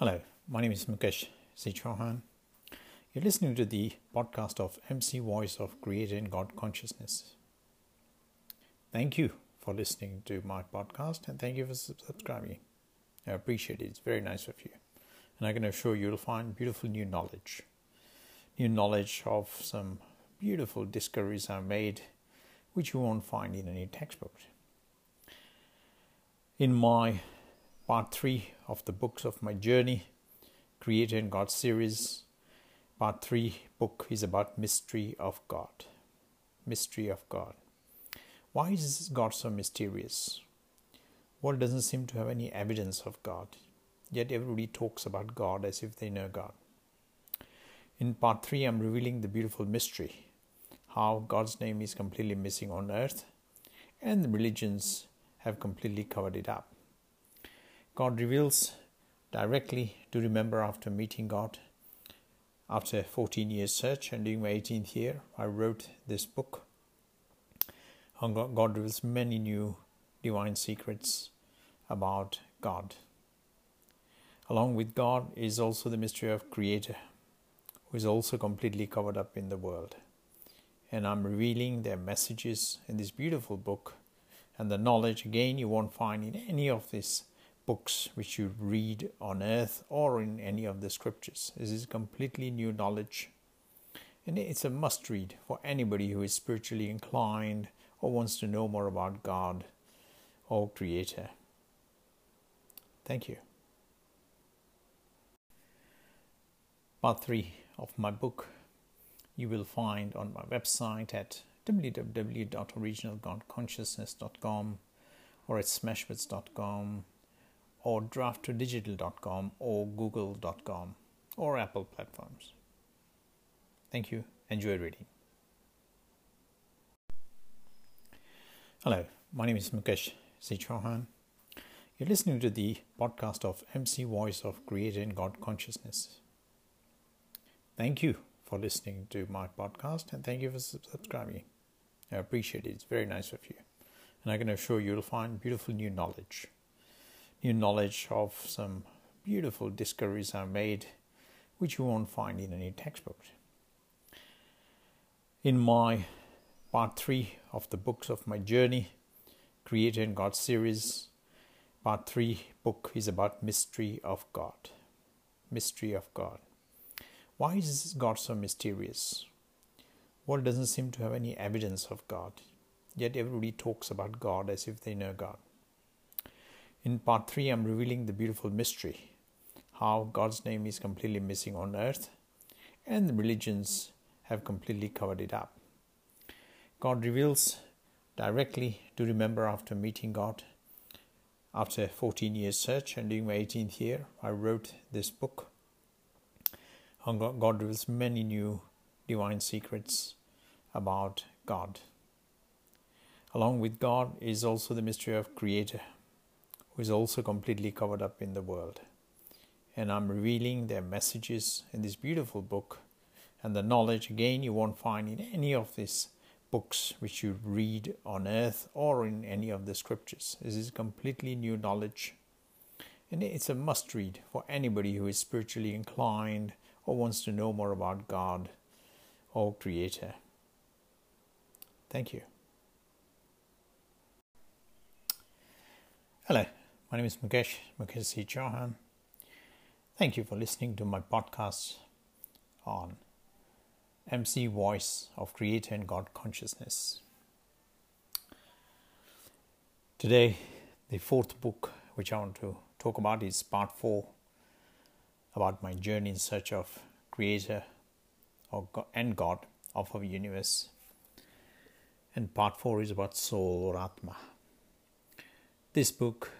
Hello, my name is Mukesh C. You're listening to the podcast of MC Voice of Creator and God Consciousness. Thank you for listening to my podcast and thank you for subscribing. I appreciate it. It's very nice of you. And I can assure you you'll find beautiful new knowledge. New knowledge of some beautiful discoveries I've made, which you won't find in any textbook. In my part three of the books of my journey, Creator and God series. Part three book is about mystery of God. Mystery of God. Why is God so mysterious? World doesn't seem to have any evidence of God, yet everybody talks about God as if they know God. In part three, I'm revealing the beautiful mystery how God's name is completely missing on earth, and the religions have completely covered it up. God reveals directly to remember after meeting God. After 14 years search and during my 18th year, I wrote this book. God reveals many new divine secrets about God. Along with God is also the mystery of Creator, who is also completely covered up in the world. And I'm revealing their messages in this beautiful book and the knowledge again you won't find in any of this books which you read on earth or in any of the scriptures. This is completely new knowledge. And it's a must read for anybody who is spiritually inclined or wants to know more about God or Creator. Thank you. Part 3 of my book you will find on my website at www.originalgodconsciousness.com or at smashwords.com or draft2digital.com or google.com or Apple platforms. Thank you. Enjoy reading. Hello, my name is Mukesh C. Chauhan. You're listening to the podcast of MC Voice of Creator and God Consciousness. Thank you for listening to my podcast and thank you for subscribing. I appreciate it. It's very nice of you. And I can assure you you'll find beautiful new knowledge new knowledge of some beautiful discoveries I've made, which you won't find in any textbook. In my part three of the books of my journey, Creator and God series, part three book is about mystery of God. Mystery of God. Why is God so mysterious? World doesn't seem to have any evidence of God, yet everybody talks about God as if they know God. In part 3, I'm revealing the beautiful mystery how God's name is completely missing on earth, and the religions have completely covered it up. God reveals directly to remember after meeting God. After 14 years search and during my 18th year, I wrote this book. God reveals many new divine secrets about God. Along with God is also the mystery of Creator who is also completely covered up in the world. And I'm revealing their messages in this beautiful book and the knowledge again you won't find in any of these books which you read on earth or in any of the scriptures. This is completely new knowledge. And it's a must read for anybody who is spiritually inclined or wants to know more about God or Creator. Thank you. Hello, my name is Mukesh, Mukesh. Chauhan. Thank you for listening to my podcast on MC Voice of Creator and God Consciousness. Today, the fourth book which I want to talk about is part four about my journey in search of Creator or and God of our universe. And part four is about soul or Atma. This book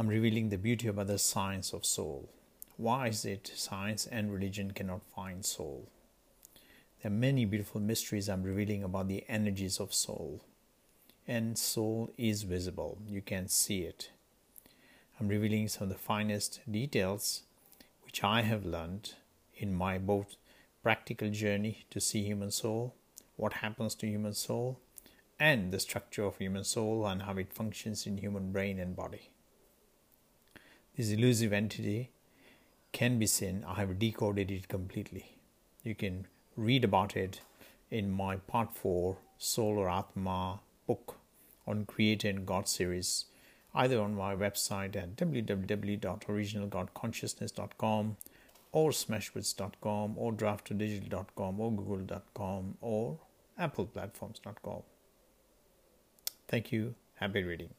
I'm revealing the beauty of other science of soul. Why is it science and religion cannot find soul? There are many beautiful mysteries I'm revealing about the energies of soul. And soul is visible, you can see it. I'm revealing some of the finest details which I have learned in my both practical journey to see human soul, what happens to human soul, and the structure of human soul and how it functions in human brain and body. This elusive entity can be seen. I have decoded it completely. You can read about it in my part 4 Soul or Atma book on Creator and God series, either on my website at www.originalgodconsciousness.com or smashwords.com or draft2digital.com or google.com or applleplatforms.com. Thank you. Happy reading.